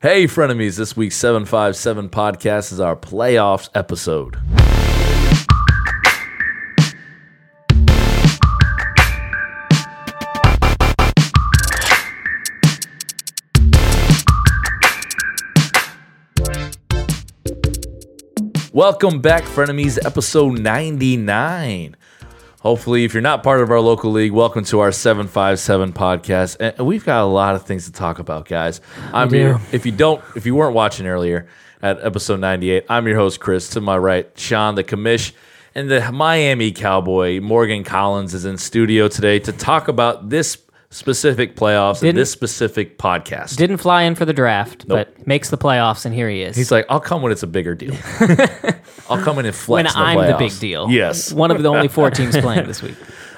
Hey, frenemies, this week's 757 podcast is our playoffs episode. Welcome back, frenemies, episode 99. Hopefully, if you're not part of our local league, welcome to our 757 podcast. And we've got a lot of things to talk about, guys. I'm here. If you don't, if you weren't watching earlier at episode 98, I'm your host, Chris. To my right, Sean, the commish. And the Miami Cowboy, Morgan Collins, is in studio today to talk about this specific playoffs and Didn't- this specific podcast. Didn't fly in for the draft, but makes the playoffs, and here he is. He's like, I'll come when it's a bigger deal. I'll come in and when flex. in I'm the big deal. Yes. One of the only four teams playing this week.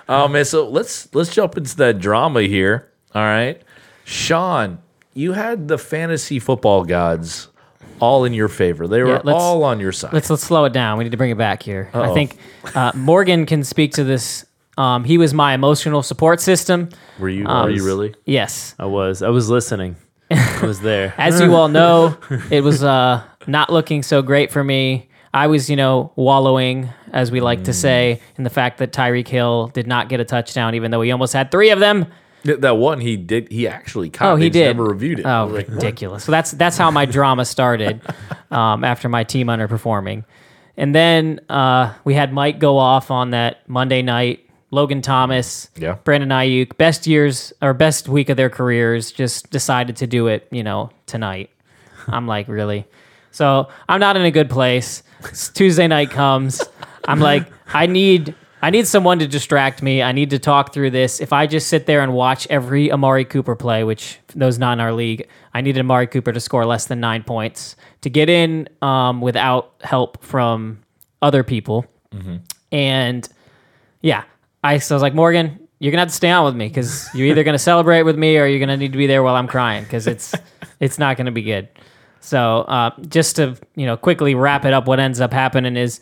Oh man, so let's let's jump into that drama here. All right, Sean, you had the fantasy football gods all in your favor. They were Yeah, all on your side. Let's let's slow it down. We need to bring it back here. Uh-oh. I think uh, Morgan can speak to this. Um, he was my emotional support system. Were you? Um, are you really? Yes. I was. I was listening. I was there. As you all know, it was uh, not looking so great for me. I was, you know, wallowing, as we like to say, in the fact that Tyreek Hill did not get a touchdown, even though he almost had three of them. That one he did. He actually caught. Oh, he did. Never reviewed it. Oh, like, what? ridiculous! So that's that's how my drama started um, after my team underperforming, and then uh, we had Mike go off on that Monday night. Logan Thomas, Yeah. Brandon Aiyuk, best years or best week of their careers, just decided to do it. You know, tonight. I'm like, really? So I'm not in a good place. It's Tuesday night comes. I'm like, I need I need someone to distract me. I need to talk through this. If I just sit there and watch every Amari Cooper play, which those not in our league, I needed Amari Cooper to score less than nine points to get in um, without help from other people. And yeah, I, so I was like, Morgan, you're gonna have to stay on with me because you're either gonna celebrate with me or you're gonna need to be there while I'm crying because it's it's not gonna be good. So uh, just to you know quickly wrap it up, what ends up happening is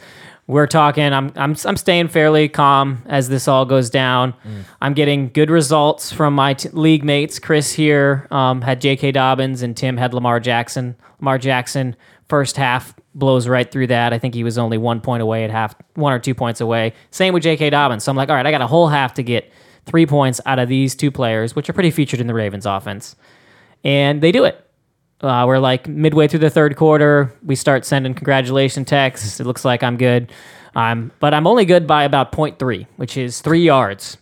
we're talking. I'm I'm I'm staying fairly calm as this all goes down. I'm getting good results from my t- league mates. Chris here um, had J.K. Dobbins and Tim had Lamar Jackson. Lamar Jackson first half blows right through that. I think he was only one point away at half, one or two points away. Same with J.K. Dobbins. So I'm like, all right, I got a whole half to get three points out of these two players, which are pretty featured in the Ravens offense, and they do it. Uh, we're like midway through the third quarter. We start sending congratulation texts. It looks like I'm good. Um, but I'm only good by about 0.3, which is three yards.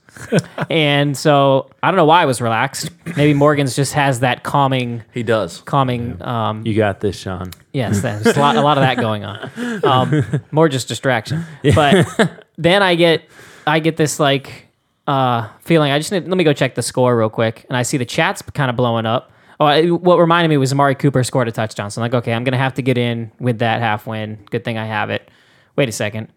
And so I don't know why I was relaxed. Maybe Morgan's just has that calming, He does. calming. Um, You got this, Sean. yes, there's a lot, a lot of that going on. Um, more just distraction. But then I get, I get this like uh, feeling. I just need, let me go check the score real quick, and I see the chat's kind of blowing up. Oh, I, what reminded me was Amari Cooper scored a touchdown. So I'm like, okay, I'm gonna have to get in with that half win. Good thing I have it. Wait a second.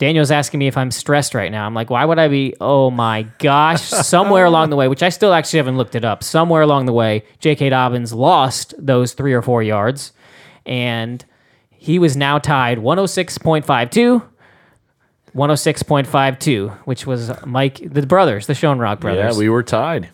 Daniel's asking me if I'm stressed right now. I'm like, why would I be? Oh my gosh. Somewhere along the way, which I still actually haven't looked it up, somewhere along the way, J.K. Dobbins lost those three or four yards. And he was now tied 106.52, 106.52, which was Mike, the brothers, the Schoenrock brothers Yeah, we were tied.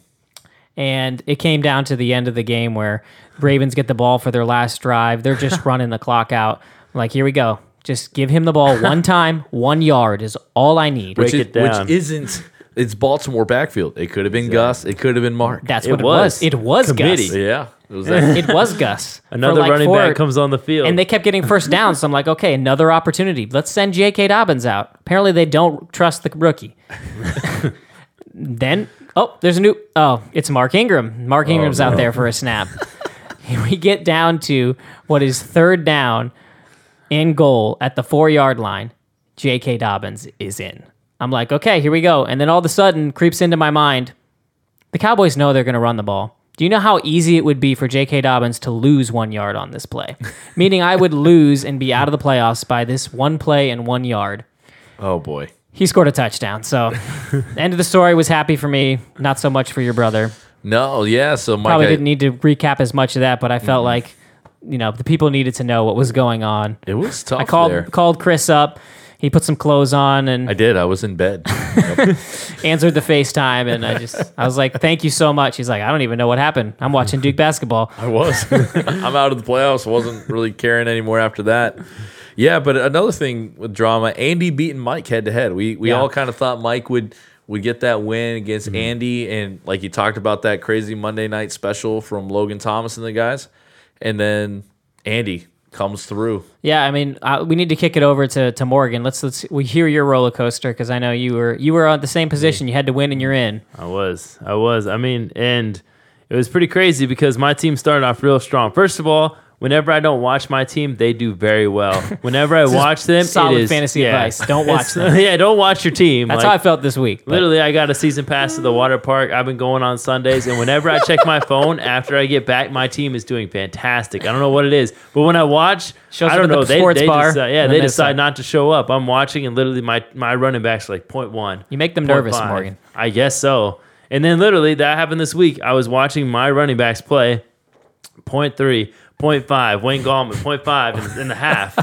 and it came down to the end of the game where Ravens get the ball for their last drive. They're just running the clock out. I'm like, here we go. Just give him the ball one time, one yard is all I need. Which, Break is, it down. which isn't. It's Baltimore backfield. It could have been Gus. It could have been Mark. That's It what it was. was. It was Committee. Gus. yeah. It was that. It was Gus. Another like running four- back comes on the field. And they kept getting first down. So I'm like, okay, another opportunity. Let's send J.K. Dobbins out. Apparently, they don't trust the rookie. then, oh, there's a new. Oh, it's Mark Ingram. Mark oh, Ingram's out there for a snap. we get down to what is third down in goal at the four yard line. J.K. Dobbins is in. I'm like, okay, here we go. And then all of a sudden, creeps into my mind the Cowboys know they're going to run the ball. Do you know how easy it would be for J.K. Dobbins to lose one yard on this play? Meaning I would lose and be out of the playoffs by this one play and one yard. oh boy. He scored a touchdown. So, end of the story was happy for me, not so much for your brother. No. Yeah. So Mike. Probably I- didn't need to recap as much of that, but I felt mm-hmm. like, you know, the people needed to know what was going on. It was tough I called there. called Chris up. he put some clothes on and I did. I was in bed. answered the FaceTime, and I just I was like, "Thank you so much." He's like, "I don't even know what happened. I'm watching Duke basketball." I was. I'm out of the playoffs. Wasn't really caring anymore after that. Yeah, but another thing with drama, Andy beating Mike head to head. We we Yeah. all kind of thought Mike would would get that win against mm-hmm. Andy, and like you talked about that crazy Monday night special from Logan Thomas and the guys, and then Andy comes through. Yeah, I mean, uh, we need to kick it over to, to Morgan. Let's let's we hear your roller coaster because I know you were you were on the same position. You had to win, and you're in. I was. I was. I mean, and it was pretty crazy because my team started off real strong. First of all, whenever I don't watch my team, they do very well. Whenever I watch them, solid it is fantasy yeah. advice. Don't watch them. Yeah, don't watch your team. That's Like, how I felt this week. but- Literally, I got a season pass to the water park. I've been going on Sundays, and whenever I check my phone after I get back, my team is doing fantastic. I don't know what it is, but when I watch, Shows I up don't at the know. They, sports they bar, decide, yeah, and they then decide decide. not to show up. I'm watching, and literally, my my running backs are like point one. You make them nervous. Morgan. I guess so. And then literally, that happened this week. I was watching my running backs play. Point three, point five, Wayne Gallman, point five in, in the half,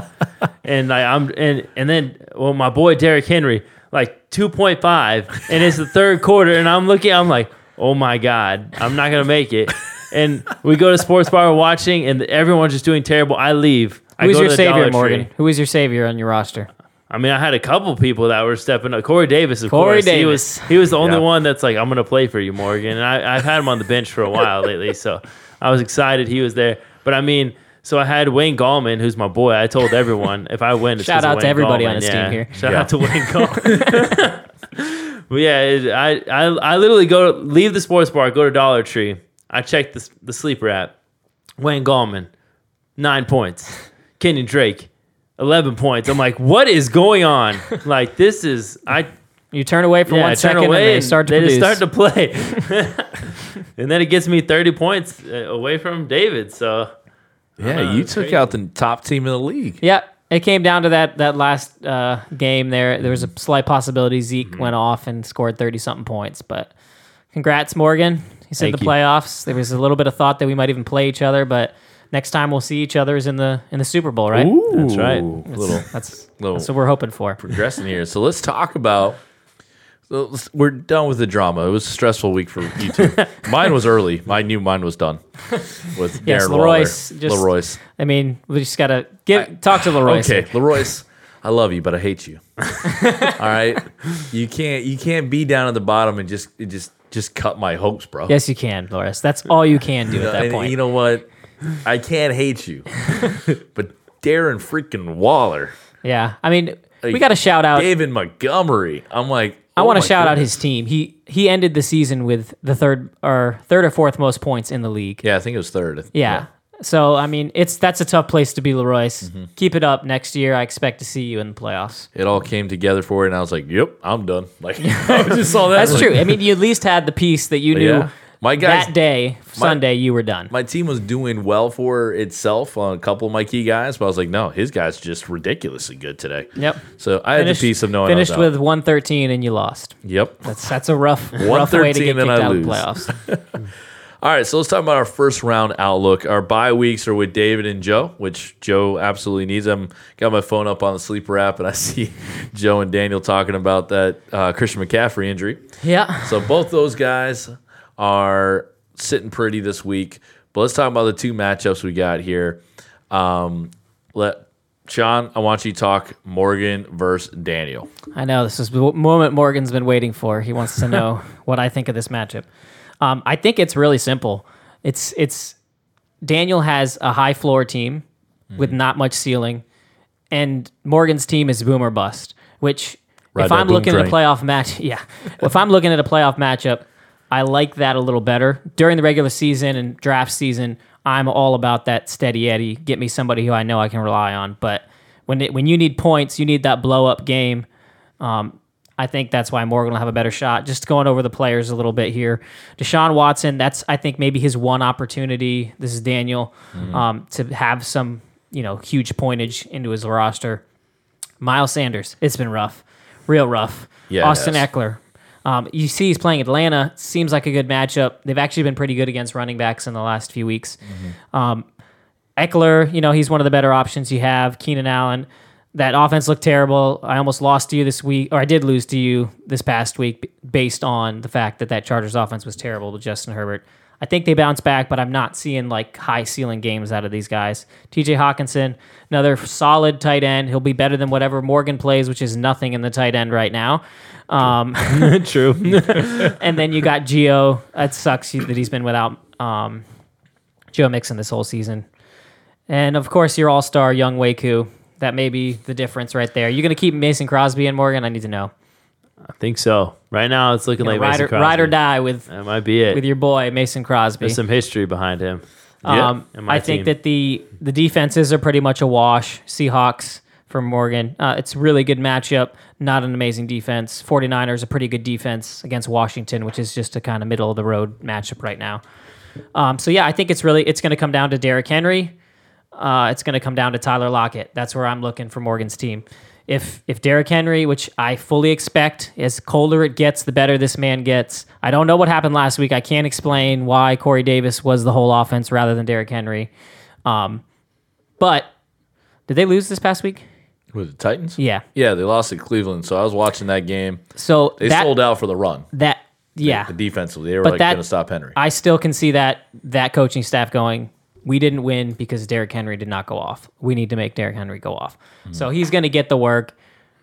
and I, I'm and and then well, my boy Derrick Henry like two point five, and it's the third quarter, and I'm looking, I'm like, oh my god, I'm not gonna make it. And we go to sports bar watching, and everyone's just doing terrible. I leave. I Who's go your to the Dollar savior, Morgan? Tree. Who is your savior on your roster? I mean, I had a couple people that were stepping up. Corey Davis, of Corey course. He was he was the only Yeah. one that's like, I'm gonna play for you, Morgan. And I, I've had him on the bench for a while lately, so I was excited he was there. But I mean, so I had Wayne Gallman, who's my boy. I told everyone if I win, it's Shout 'cause of out to everybody Gallman. on his team here. Shout Yeah. out to Wayne Gallman. but yeah, it, I, I I literally go to, leave the sports bar, go to Dollar Tree. I check the the sleeper app. Wayne Gallman, nine points. Kenyon Drake, eleven points. I'm like, what is going on? Like this is I You turn away for yeah, I one turn away and they start to they produce. just start to play, and then it gets me 30 points uh, away from David. So Yeah, know, you took crazy. out the top team in the league. Yeah, it came down to that that last uh, game. There, there was a slight possibility Zeke Mm-hmm. went off and scored thirty something points. But congrats, Morgan. He's in Thank the you. playoffs. There was a little bit of thought that we might even play each other, but next time we'll see each other is in the in the Super Bowl, right? That's right. Little That's little that's what we're hoping for. progressing here. So let's talk about. So We're done with the drama. It was a stressful week for you two. mine was early. I knew mine was done. With Yes, Darren Leroy's Waller. just- Leroy's. I mean, we just gotta give talk to Leroy. Okay, Leroy's. I love you, but I hate you. All right, you can't you can't be down at the bottom and just just just cut my hopes, bro. Yes, you can, Loris. That's all you can do at that and point. you know what? I can't hate you, but Darren freaking Waller, yeah, I mean, we got to shout out. David Montgomery. I'm like, I oh want to shout out his team. He he ended the season with the third or third or fourth most points in the league. Yeah, I think it was third. Yeah. So I mean, it's that's a tough place to be, Leroy's. Mm-hmm. Keep it up next year. I expect to see you in the playoffs. it all came together for it, and I was like, "Yep, I'm done." Like, I just saw that. That's like, true. I mean, you at least had the piece that you knew Yeah. My guys, that day, Sunday, you were done. my team was doing well for itself on a couple of my key guys, but I was like, "No, his guy's just ridiculously good today." Yep. So I had the piece of knowing. Finished with 113 and you lost. Yep. That's that's a rough rough way to get kicked I out lose. of the playoffs. All right, so let's talk about our first round outlook. Our bye weeks are with David and Joe, which Joe absolutely needs. I'm got my phone up on the sleeper app, and I see Joe and Daniel talking about that uh, Christian McCaffrey injury. yeah. So both those guys are sitting pretty this week. But let's talk about the two matchups we got here. Um, let Sean, I want you to talk Morgan versus Daniel. I know this is the moment Morgan's been waiting for. He wants to know what I think of this matchup. Um, I think it's really simple. It's it's Daniel has a high floor team with not much ceiling, and Morgan's team is boomer bust. Which, Ride if I'm looking at a playoff match, yeah, if I'm looking at a playoff matchup, I like that a little better during the regular season and draft season. I'm all about that steady Eddie. Get me somebody who I know I can rely on. But when it, when you need points, you need that blow up game. Um, I think that's why Morgan will have a better shot. Just going over the players a little bit here. Deshaun Watson, that's I think maybe his one opportunity. This is Daniel um, to have some you know huge pointage into his roster. Miles Sanders, it's been rough, real rough. Yeah, Austin. Ekeler. Um, you see, he's playing Atlanta. Seems like a good matchup. They've actually been pretty good against running backs in the last few weeks. Um, Ekeler, you know, he's one of the better options you have. Keenan Allen. that offense looked terrible. I almost lost to you this week, or I did lose to you this past week based on the fact that that Chargers offense was terrible with Justin Herbert. I think they bounce back, but I'm not seeing like high ceiling games out of these guys. TJ Hockenson, another solid tight end. He'll be better than whatever Morgan plays, which is nothing in the tight end right now. Um, True. and then you got Gio. That sucks that he's been without um, Joe Mixon this whole season. And of course, your all star, Younghoe Koo. That may be the difference right there. You're going to keep Mason Crosby and Morgan? I need to know. I think so. Right now, it's looking You know, like ride, Mason or, Crosby. ride or die with, That might be it. with your boy, Mason Crosby. There's some history behind him. Um, and my I think team. that the the defenses are pretty much a wash. Seahawks for Morgan. Uh, it's a really good matchup. Not an amazing defense. 49ers a pretty good defense against Washington, which is just a kind of middle of the road matchup right now. Um, so yeah, I think it's really it's going to come down to Derrick Henry. Uh, it's going to come down to Tyler Lockett. That's where I'm looking for Morgan's team. If if Derrick Henry, which I fully expect, as colder it gets, the better this man gets. I don't know what happened last week. I can't explain why Corey Davis was the whole offense rather than Derrick Henry. Um, but did they lose this past week? With the Titans? Yeah. Yeah, they lost to Cleveland. So I was watching that game. So They that sold out for the run. that yeah, The defensively, they were But like that- going to stop Henry. I still can see that that coaching staff going. We didn't win because Derrick Henry did not go off. We need to make Derrick Henry go off. So he's going to get the work.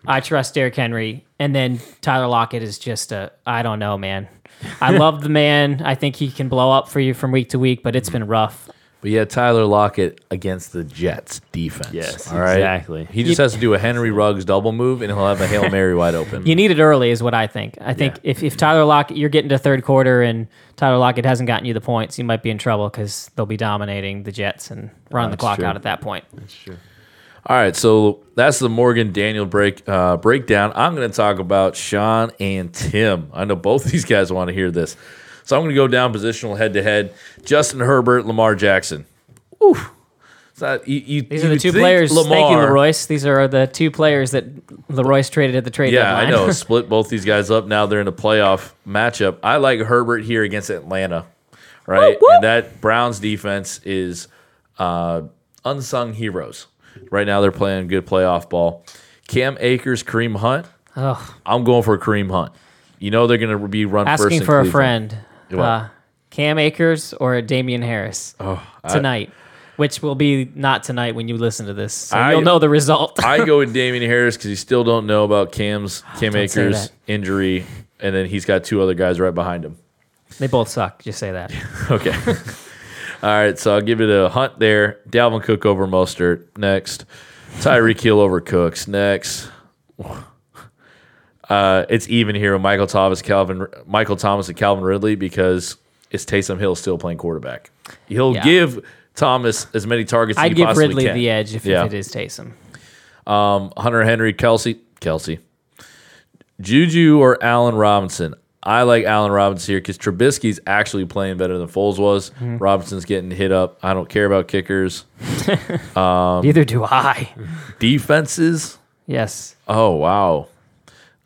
I trust Derrick Henry, and then Tyler Lockett is just a I don't know, man. I love the man. I think he can blow up for you from week to week, but it's been rough. But yeah, Tyler Lockett against the Jets defense. Yes, all right. exactly. He just has to do a Henry Ruggs double move, and he'll have a hail mary wide open. You need it early, is what I think. I think if, if Tyler Lockett, you're getting to third quarter and Tyler Lockett hasn't gotten you the points, you might be in trouble because they'll be dominating the Jets and running the That's clock true. out at that point. That's true. All right, so that's the Morgan Daniel break uh, breakdown. I'm going to talk about Sean and Tim. I know both these guys want to hear this, so I'm going to go down positional head to head. Justin Herbert, Lamar Jackson. Ooh, you, you, These are the two players. Thank you, Lamar- Leroyce. These are the two players that Leroyce traded at the trade Yeah, I know. Split both these guys up. Now they're in a playoff matchup. I like Herbert here against Atlanta, right? And that Browns defense is uh, unsung heroes. Right now they're playing good playoff ball. Cam Akers, Kareem Hunt. I'm going for Kareem Hunt. You know they're going to be run first. asking in for a friend. Uh, Cam Akers or Damien Harris Oh, I- tonight, which will be not tonight when you listen to this. So I- you'll know the result. I go with Damien Harris because you still don't know about Cam's Cam Don't Akers injury, and then he's got two other guys right behind him. they both suck. Just say that. Okay. All right, so I'll give it a hunt there. Dalvin Cook over Mostert next. Tyreek Hill over Cooks next. Uh, it's even here with Michael Thomas, Calvin, Michael Thomas, and Calvin Ridley because it's Taysom Hill still playing quarterback. He'll Yeah. give Thomas as many targets. as I'd give Ridley can. the edge if, Yeah. if it is Taysom. Um, Hunter Henry, Kelce, Kelce, Juju or Allen Robinson. I like Allen Robinson here because Trubisky's actually playing better than Foles was. Mm-hmm. Robinson's getting hit up. I don't care about kickers. Um, Neither do I. Defenses. Yes. Oh wow.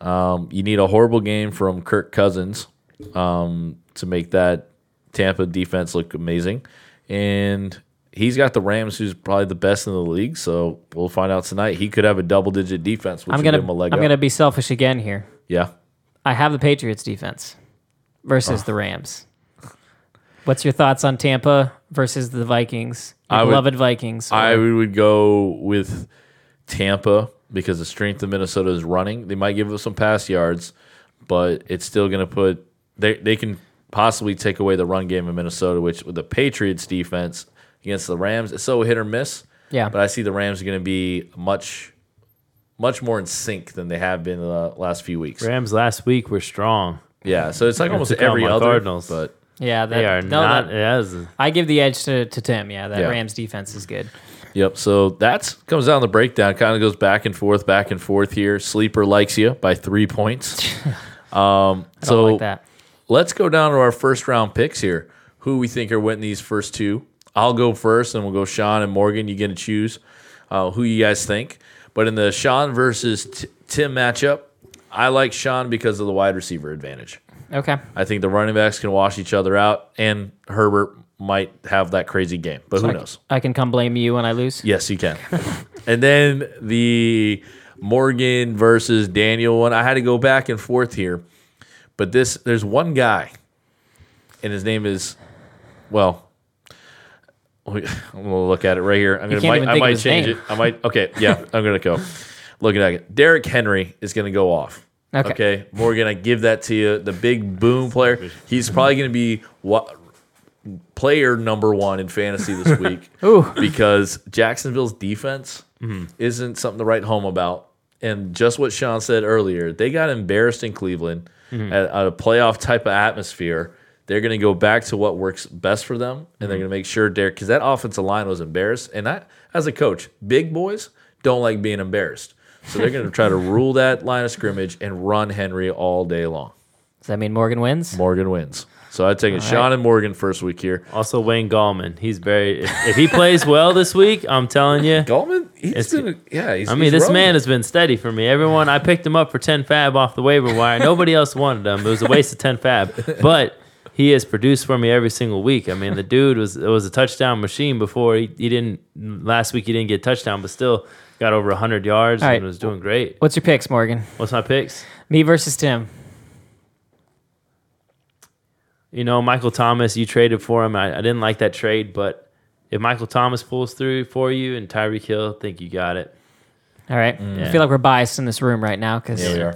Um, you need a horrible game from Kirk Cousins um, to make that Tampa defense look amazing, and he's got the Rams, who's probably the best in the league. So we'll find out tonight. He could have a double-digit defense, which I'm gonna give him a leg I'm gonna be selfish again here. yeah. I have the Patriots defense versus Oh. the Rams. What's your thoughts on Tampa versus the Vikings? Your I would- beloved Vikings. I would go with Tampa because the strength of Minnesota is running. They might give us some pass yards, but it's still going to put they they can possibly take away the run game of Minnesota, which with the Patriots defense against the Rams, it's so hit or miss. Yeah. but I see the Rams are going to be much much more in sync than they have been the last few weeks. Rams last week were strong. Yeah, so it's like almost every other Cardinals. but yeah, that, They are no, not. that- yeah, that I give the edge to, to Tim. Yeah, that Yeah. Rams defense is good. Yep. So that's comes down the breakdown. Kind of goes back and forth, back and forth here. Sleeper likes you by three points. Um, so like that. let's go down to our first round picks here. Who we think are winning these first two? I'll go first, and we'll go Sean and Morgan. You get to choose uh, who you guys think. But in the Sean versus T- Tim matchup, I like Sean because of the wide receiver advantage. Okay. I think the running backs can wash each other out, and Herbert might have that crazy game. But who I, knows? I can come blame you when I lose. Yes, you can. And then the Morgan versus Daniel one. I had to go back and forth here, but this there's one guy, and his name is, well, I'm gonna look at it right here. I'm gonna might, I might change name. it. I might. Okay, yeah, I'm gonna go. Looking at it, Derrick Henry is gonna go off. Okay. Okay, Morgan, I give that to you. The big boom player. He's probably going to be what player number one in fantasy this week Ooh. because Jacksonville's defense mm-hmm. isn't something to write home about. And just what Sean said earlier, they got embarrassed in Cleveland mm-hmm. at, at a playoff type of atmosphere. They're going to go back to what works best for them, and they're mm-hmm. going to make sure Derrick, because that offensive line was embarrassed. And I, as a coach, big boys don't like being embarrassed. So they're going to try to rule that line of scrimmage and run Henry all day long. Does that mean Morgan wins? Morgan wins. So I take it Sean and Morgan first week here. Also, Wayne Gallman. He's very. If, if he plays well this week, I'm telling you. Gallman, he's It's- been, yeah. He's, I mean, he's this rolling. man has been steady for me. Everyone, I picked him up for 10 FAAB off the waiver wire. Nobody else wanted him. It was a waste of 10 FAAB. But he has produced for me every single week. I mean, the dude was it was a touchdown machine before. He, he didn't, last week he didn't get touchdown, but still got over 100 yards All right. and was doing great. What's your picks, Morgan? What's my picks? Me versus Tim. You know, Michael Thomas, you traded for him. I, I didn't like that trade, but if Michael Thomas pulls through for you and Tyreek Hill, I think you got it. All right. I feel like we're biased in this room right now because. Yeah, we are.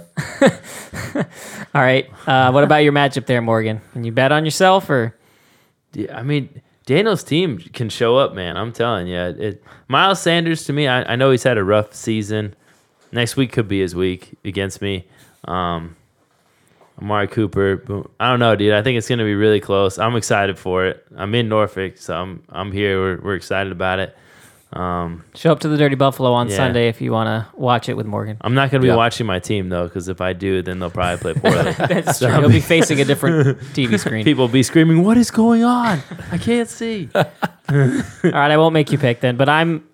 All right. Uh, what about your matchup there, Morgan? Can you bet on yourself or? Yeah, I mean, Daniel's team can show up, man. I'm telling you. It, Miles Sanders, to me, I, I know he's had a rough season. Next week could be his week against me. Um, Amari Cooper, I don't know, dude. I think it's going to be really close. I'm excited for it. I'm in Norfolk, so I'm I'm here. We're, we're excited about it. Um, Show up to the Dirty Buffalo on Yeah. Sunday if you want to watch it with Morgan. I'm not going to be Yeah. watching my team though, because if I do, then they'll probably play poorly. That's true. He'll be facing a different TV screen. People will be screaming, "What is going on? I can't see." All right, I won't make you pick then, but I'm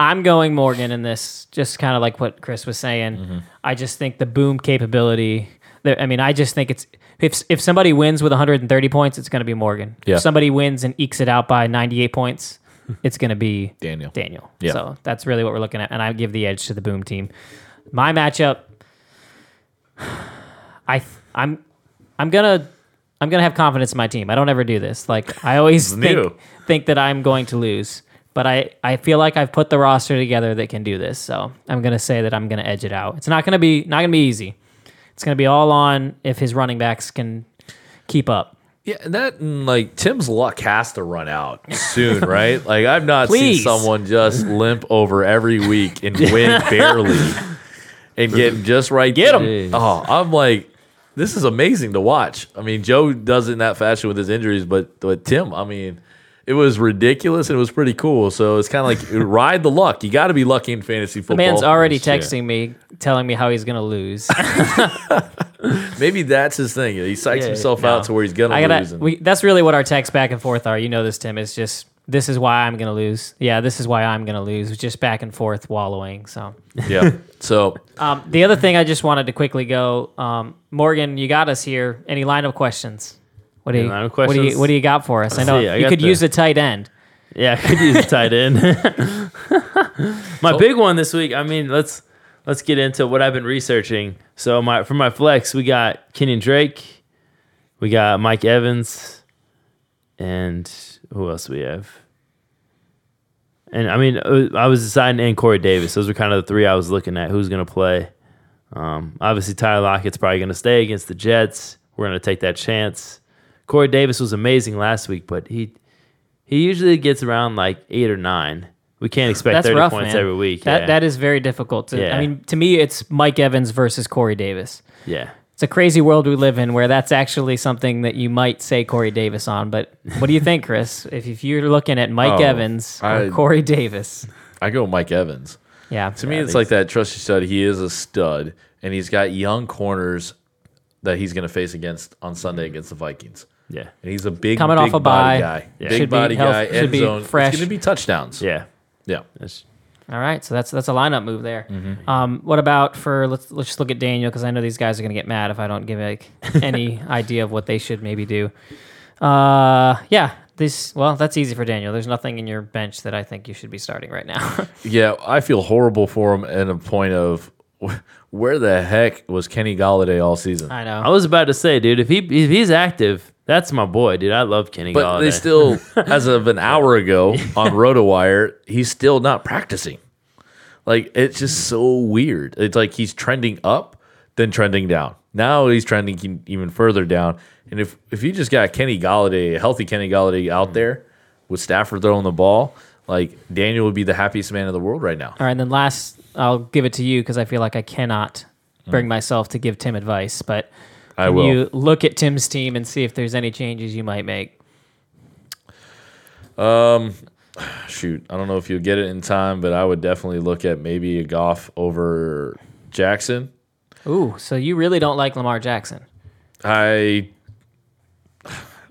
I'm going Morgan in this. Just kind of like what Chris was saying. Mm-hmm. I just think the boom capability. I mean, I just think it's if if somebody wins with 130 points, it's going to be Morgan. Yeah. If somebody wins and ekes it out by 98 points, it's going to be Daniel. Daniel. Yeah. So that's really what we're looking at, and I give the edge to the boom team. My matchup, I th- I'm I'm gonna I'm gonna have confidence in my team. I don't ever do this. Like I always This is new. think think that I'm going to lose, but I I feel like I've put the roster together that can do this. So I'm gonna say that I'm gonna edge it out. It's not gonna be not gonna be easy. It's gonna be all on if his running backs can keep up. Yeah, and that and like Tim's luck has to run out soon, right? Like I've not Please. seen someone just limp over every week and win barely and get just right. Get. Jeez. Oh, I'm like, this is amazing to watch. I mean, Joe does it in that fashion with his injuries, but but Tim, I mean, it was ridiculous and it was pretty cool. So it's kind of like ride the luck. You got to be lucky in fantasy football. The man's already Yeah. texting me, telling me how he's gonna lose. Maybe that's his thing. He psychs Yeah, himself no. out to where he's gonna I lose. gotta. and- We, that's really what our texts back and forth are. You know this, Tim. It's just this is why I'm gonna lose. Yeah, this is why I'm gonna lose. Just back and forth wallowing. So yeah. So um, the other thing I just wanted to quickly go, um, Morgan, you got us here. Any lineup questions? What do you what do you what do you got for us? I know see, I you could the- use a tight end. Yeah, I could use a tight end. my big one this week. I mean, let's let's get into what I've been researching. So my for my flex, we got Kenyon Drake, we got Mike Evans, and who else we have? And I mean, uh, I was deciding and Corey Davis. Those were kind of the three I was looking at. Who's going to play? Um, obviously, Tyler Lockett's probably going to stay against the Jets. We're going to take that chance. Corey Davis was amazing last week, but he he usually gets around like eight or nine. We can't expect That's thirty rough, points man. every week. That yeah. that is very difficult. To, Yeah. I mean, to me, it's Mike Evans versus Corey Davis. yeah. It's a crazy world we live in where that's actually something that you might say Corey Davis on. But what do you think, Chris? if, if you're looking at Mike Oh, Evans or I- Corey Davis, I go Mike Evans. yeah, To me, it's like that trusty stud. He is a stud, and he's got young corners that he's going to face against on Sunday against the Vikings. Yeah. And he's a big, Coming big off a body bye. guy, Yeah. big Should be body health- guy, should end be zone. fresh. It's going to be touchdowns. Yeah. yeah. That's- All right, so that's that's a lineup move there. Mm-hmm. Um, what about for let's let's just look at Daniel because I know these guys are gonna get mad if I don't give like any idea of what they should maybe do. Uh, yeah, This well, that's easy for Daniel. There's nothing in your bench that I think you should be starting right now. Yeah, I feel horrible for him at a point of where the heck was Kenny Golladay all season? I know. I was about to say, dude, if he if he's active, that's my boy, dude. I love Kenny But Golladay. they still, as of an hour ago on RotoWire, he's still not practicing. Like it's just so weird. It's like he's trending up, then trending down. Now he's trending even further down. And if if you just got Kenny Golladay, a healthy Kenny Golladay out there with Stafford throwing the ball, like Daniel would be the happiest man in the world right now. All right, and then last, I'll give it to you because I feel like I cannot bring myself to give Tim advice. But I can will. you look at Tim's team and see if there's any changes you might make? Um, Shoot, I don't know if you'll get it in time, but I would definitely look at maybe a Goff over Jackson. Ooh, so you really don't like Lamar Jackson? I,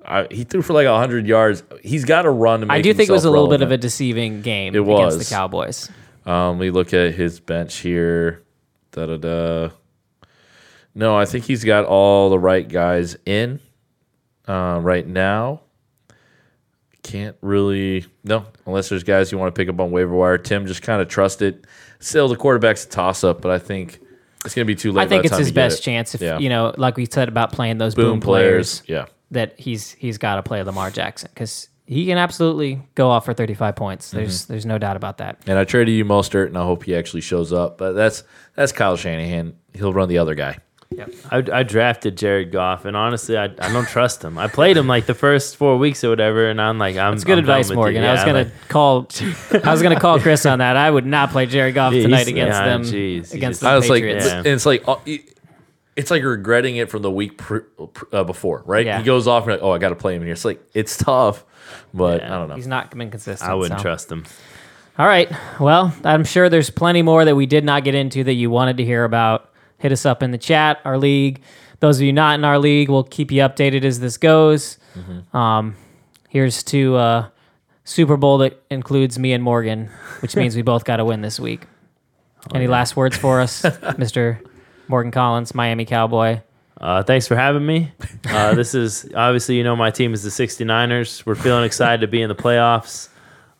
I he threw for like hundred yards. He's got to run. To make I do think it was a himself little bit of a deceiving game It against was. the Cowboys. Um, we look at his bench here. Da da da. No, I think he's got all the right guys in uh, right now. Can't really no, unless there's guys you want to pick up on waiver wire. Tim just kind of trust it. Still, the quarterback's a toss up, but I think it's gonna be too late. I think it's his best it. chance if Yeah. you know, like we said about playing those boom, Boom players, players, yeah. that he's he's got to play Lamar Jackson because he can absolutely go off for 35 points. There's Mm-hmm. there's no doubt about that. And I traded you Mostert, and I hope he actually shows up. But that's that's Kyle Shanahan. He'll run the other guy. I, I drafted Jared Goff, and honestly, I, I don't trust him. I played him like the first four weeks or whatever, and I'm like, I'm. It's good I'm done advice, with you. Morgan. I was gonna like, call I was gonna call Chris on that. I would not play Jared Goff Jeez, tonight against yeah, them jeez, you against the I was like, Patriots. Yeah. and it's like, uh, it's like regretting it from the week pr- uh, before, right? Yeah. He goes off and like, oh, I got to play him here. It's like it's tough, but Yeah. I don't know. He's not been consistent. I wouldn't so. trust him. All right. Well, I'm sure there's plenty more that we did not get into that you wanted to hear about. Hit us up in the chat, our league. Those of you not in our league, we'll keep you updated as this goes. Um, here's to uh, Super Bowl that includes me and Morgan, which means we both got to win this week. Any last words for us, Mr. Morgan Collins, Miami Cowboy? Uh, thanks for having me. Uh, this is obviously, you know, my team is the 69ers. We're feeling excited to be in the playoffs.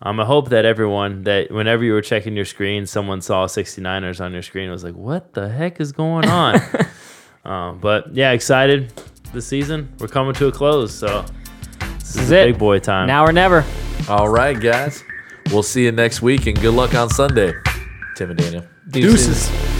Um, I hope that everyone, that whenever you were checking your screen, someone saw 69ers on your screen and was like, what the heck is going on? um, but yeah, excited this season. We're coming to a close. So this, is is, it. big boy time. Now or never. All right, guys. We'll see you next week, and good luck on Sunday, Tim and Daniel. Deuces.